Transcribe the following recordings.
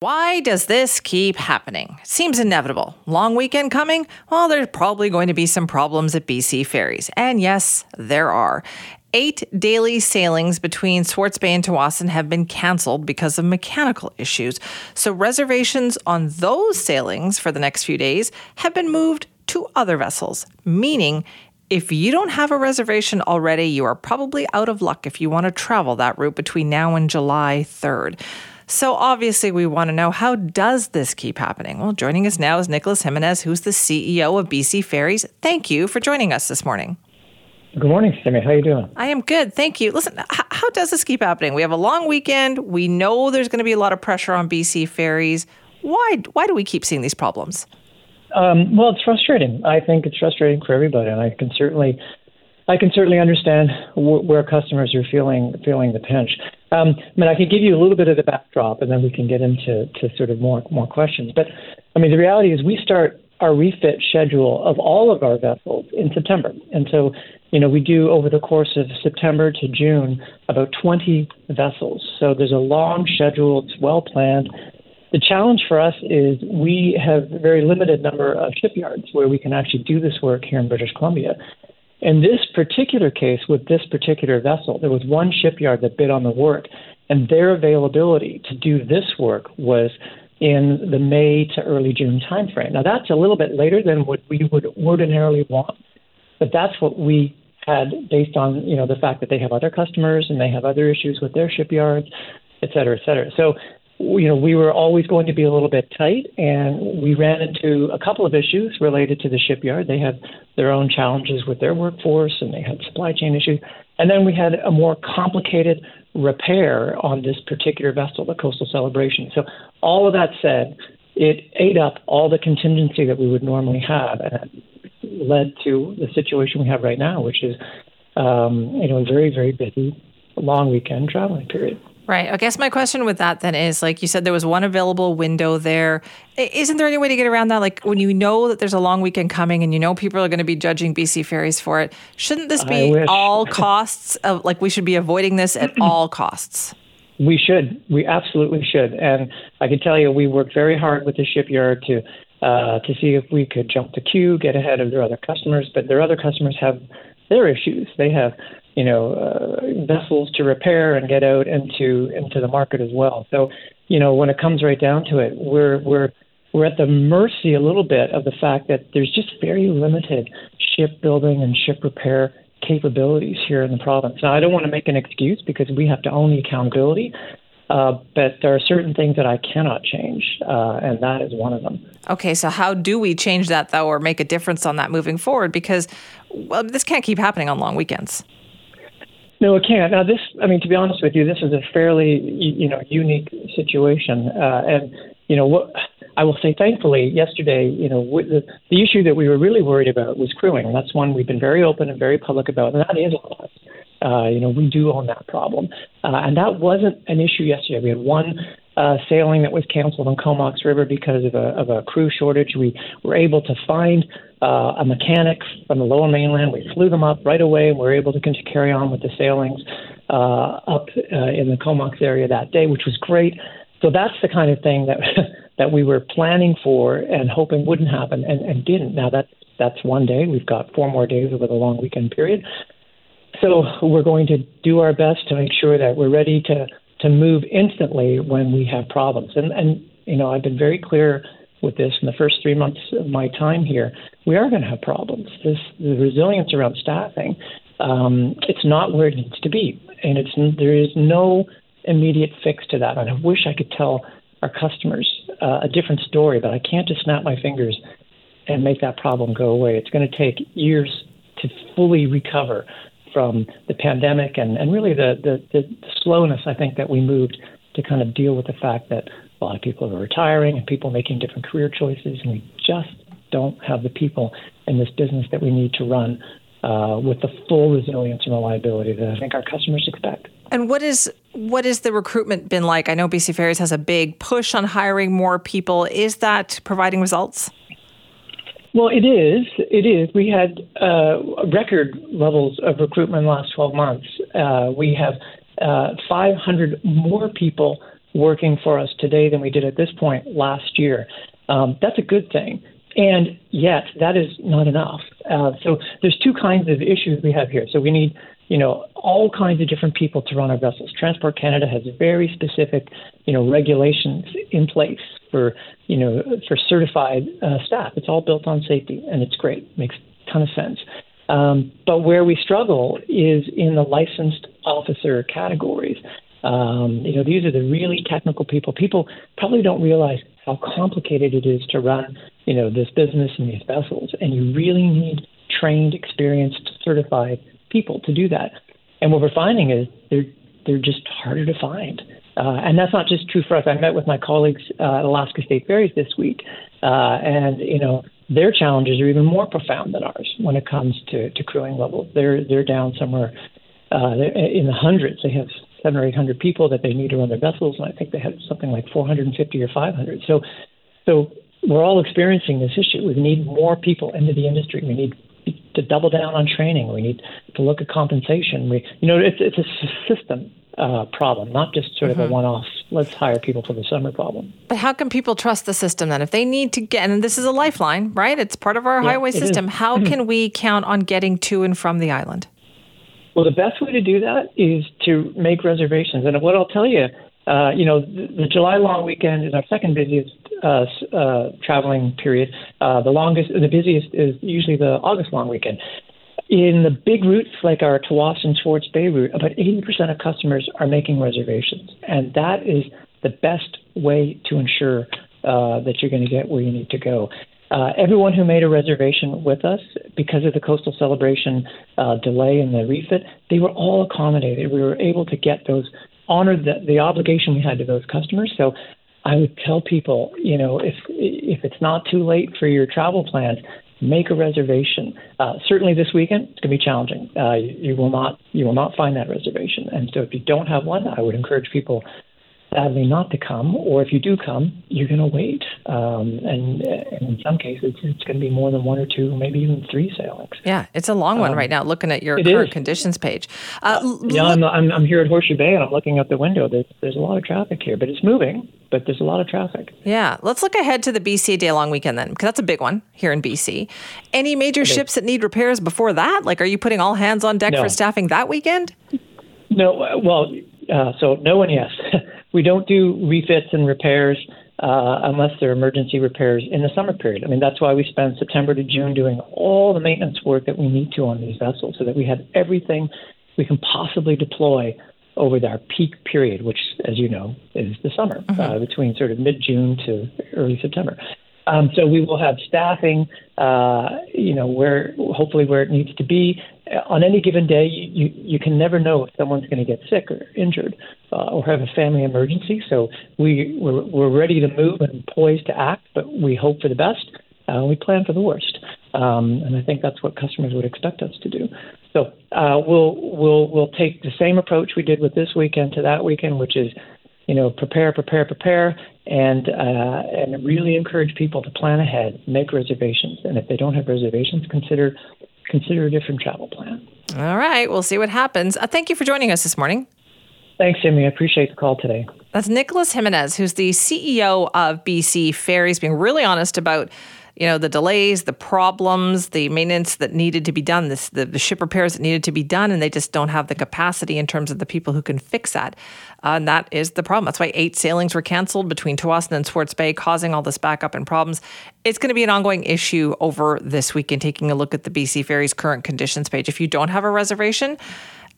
Why does this keep happening? Seems inevitable. Long weekend coming? Well, there's probably going to be some problems at BC ferries. And yes, there are. Eight daily sailings between Swartz Bay and Tsawwassen have been canceled because of mechanical issues. So reservations on those sailings for the next few days have been moved to other vessels, meaning if you don't have a reservation already, you are probably out of luck if you want to travel that route between now and July 3rd. So obviously we want to know how does this keep happening? Well, joining us now is Nicholas Jimenez, who's the CEO of BC Ferries. Thank you for joining us this morning. Good morning, Simi. How are you doing? I am good, thank you. Listen, h- how does this keep happening? We have a long weekend. We know there's going to be a lot of pressure on BC Ferries. Why? Why do we keep seeing these problems? Um, well, it's frustrating. I think it's frustrating for everybody, and I can certainly, I can certainly understand wh- where customers are feeling feeling the pinch. Um, I mean, I can give you a little bit of the backdrop, and then we can get into to sort of more more questions. But I mean, the reality is we start our refit schedule of all of our vessels in September, and so you know we do over the course of September to June about 20 vessels. So there's a long schedule. It's well planned. The challenge for us is we have a very limited number of shipyards where we can actually do this work here in British Columbia. In this particular case, with this particular vessel, there was one shipyard that bid on the work, and their availability to do this work was in the May to early June timeframe. Now, that's a little bit later than what we would ordinarily want, but that's what we had based on you know the fact that they have other customers and they have other issues with their shipyards, et cetera, et cetera. So you know, we were always going to be a little bit tight, and we ran into a couple of issues related to the shipyard. They had their own challenges with their workforce, and they had supply chain issues. And then we had a more complicated repair on this particular vessel, the Coastal Celebration. So, all of that said, it ate up all the contingency that we would normally have, and it led to the situation we have right now, which is, um, you know, a very, very busy long weekend traveling period. Right. I guess my question with that then is like you said, there was one available window there. Isn't there any way to get around that? Like when you know that there's a long weekend coming and you know people are going to be judging BC ferries for it, shouldn't this be all costs of like we should be avoiding this at all costs? We should. We absolutely should. And I can tell you, we worked very hard with the shipyard to uh, to see if we could jump the queue, get ahead of their other customers. But their other customers have their issues. They have you know uh, vessels to repair and get out into into the market as well. So you know when it comes right down to it, we're we're we're at the mercy a little bit of the fact that there's just very limited shipbuilding and ship repair capabilities here in the province. Now I don't want to make an excuse because we have to own the accountability. Uh, but there are certain things that I cannot change, uh, and that is one of them. Okay, so how do we change that though, or make a difference on that moving forward? Because well, this can't keep happening on long weekends. No, it can't. Now, this, I mean, to be honest with you, this is a fairly, you know, unique situation. Uh, and, you know, what I will say, thankfully, yesterday, you know, the, the issue that we were really worried about was crewing. That's one we've been very open and very public about, and that is us. Uh, you know, we do own that problem. Uh, and that wasn't an issue yesterday. We had one uh, sailing that was canceled on Comox River because of a, of a crew shortage. We were able to find uh, a mechanic from the lower mainland. We flew them up right away and we were able to carry on with the sailings uh, up uh, in the Comox area that day, which was great. So that's the kind of thing that that we were planning for and hoping wouldn't happen and, and didn't. Now that that's one day. We've got four more days over the long weekend period. So we're going to do our best to make sure that we're ready to to move instantly when we have problems. And and you know, I've been very clear with this in the first three months of my time here. We are going to have problems. This the resilience around staffing. Um, it's not where it needs to be, and it's there is no immediate fix to that. And I wish I could tell our customers uh, a different story, but I can't just snap my fingers and make that problem go away. It's going to take years to fully recover from the pandemic and, and really the, the, the slowness, I think, that we moved to kind of deal with the fact that a lot of people are retiring and people making different career choices, and we just don't have the people in this business that we need to run uh, with the full resilience and reliability that I think our customers expect. And what is what is the recruitment been like? I know BC Ferries has a big push on hiring more people. Is that providing results? Well, it is. It is. We had uh, record levels of recruitment in the last 12 months. Uh, we have uh, 500 more people working for us today than we did at this point last year. Um, that's a good thing. And yet, that is not enough. Uh, so there's two kinds of issues we have here. So we need, you know, all kinds of different people to run our vessels. Transport Canada has very specific, you know, regulations in place for, you know, for certified uh, staff. It's all built on safety, and it's great. Makes a ton of sense. Um, but where we struggle is in the licensed officer categories. Um, you know, these are the really technical people. People probably don't realize how complicated it is to run, you know, this business and these vessels, and you really need trained, experienced, certified people to do that. And what we're finding is they're they're just harder to find. Uh, and that's not just true for us. I met with my colleagues uh, at Alaska State Ferries this week, uh, and you know their challenges are even more profound than ours when it comes to, to crewing levels. They're they're down somewhere uh, in the hundreds. They have seven or eight hundred people that they need to run their vessels, and I think they have something like 450 or 500. So, so we're all experiencing this issue. We need more people into the industry. We need to double down on training. We need to look at compensation. We, you know, it's it's a system uh, problem, not just sort of mm-hmm. a one-off. Let's hire people for the summer problem. But how can people trust the system then? If they need to get, and this is a lifeline, right? It's part of our yeah, highway system. Is. How can we count on getting to and from the island? Well, the best way to do that is to make reservations. And what I'll tell you, uh, you know, the, the, July long weekend is our second busiest uh, uh, traveling period. Uh, the longest, the busiest is usually the August long weekend. In the big routes like our Tsawwassen Swartz Bay route, about 80% of customers are making reservations, and that is the best way to ensure uh, that you're going to get where you need to go. Uh, everyone who made a reservation with us because of the coastal celebration uh, delay in the refit, they were all accommodated. We were able to get those honored the, the obligation we had to those customers. So I would tell people, you know, if if it's not too late for your travel plans, make a reservation. Uh, certainly this weekend, it's going to be challenging. Uh, you, you will not you will not find that reservation, and so if you don't have one, I would encourage people sadly not to come, or if you do come, you're going to wait. Um, and, and, in some cases, it's going to be more than one or two, maybe even three sailings. Yeah, it's a long one um, right now. Looking at your current is. conditions page. Uh, uh, yeah, I'm, I'm, I'm, here at Horseshoe Bay, and I'm looking out the window. There's, there's a lot of traffic here, but it's moving. But there's a lot of traffic. Yeah, let's look ahead to the BC day long weekend then, because that's a big one here in BC. Any major ships that need repairs before that? Like, are you putting all hands on deck no. for staffing that weekend? No, uh, well, uh, so no and yes. we don't do refits and repairs uh, unless they're emergency repairs in the summer period. I mean, that's why we spend September to June doing all the maintenance work that we need to on these vessels so that we have everything we can possibly deploy over our peak period, which, as you know, is the summer, mm-hmm. uh, between sort of mid June to early September. Um, so we will have staffing, uh, you know, where hopefully where it needs to be. On any given day, you, you can never know if someone's going to get sick or injured uh, or have a family emergency. So we we're, we're ready to move and poised to act, but we hope for the best. Uh, we plan for the worst, um, and I think that's what customers would expect us to do. So uh, we'll we'll we'll take the same approach we did with this weekend to that weekend, which is you know, prepare, prepare, prepare, and uh, and really encourage people to plan ahead, make reservations, and if they don't have reservations, consider consider a different travel plan. All right, we'll see what happens. Uh, thank you for joining us this morning. Thanks, Jimmy. I appreciate the call today. That's Nicholas Jimenez, who's the CEO of BC Ferries, being really honest about you know the delays, the problems, the maintenance that needed to be done, this, the, the ship repairs that needed to be done, and they just don't have the capacity in terms of the people who can fix that. Uh, and that is the problem. That's why eight sailings were canceled between Tsawwassen and Swartz Bay, causing all this backup and problems. It's going to be an ongoing issue over this weekend. Taking a look at the BC Ferries current conditions page. If you don't have a reservation,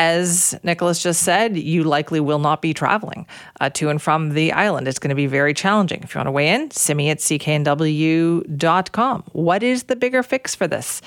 as Nicholas just said, you likely will not be traveling uh, to and from the island. It's going to be very challenging. If you want to weigh in, simi at cknw.com. What is the bigger fix for this?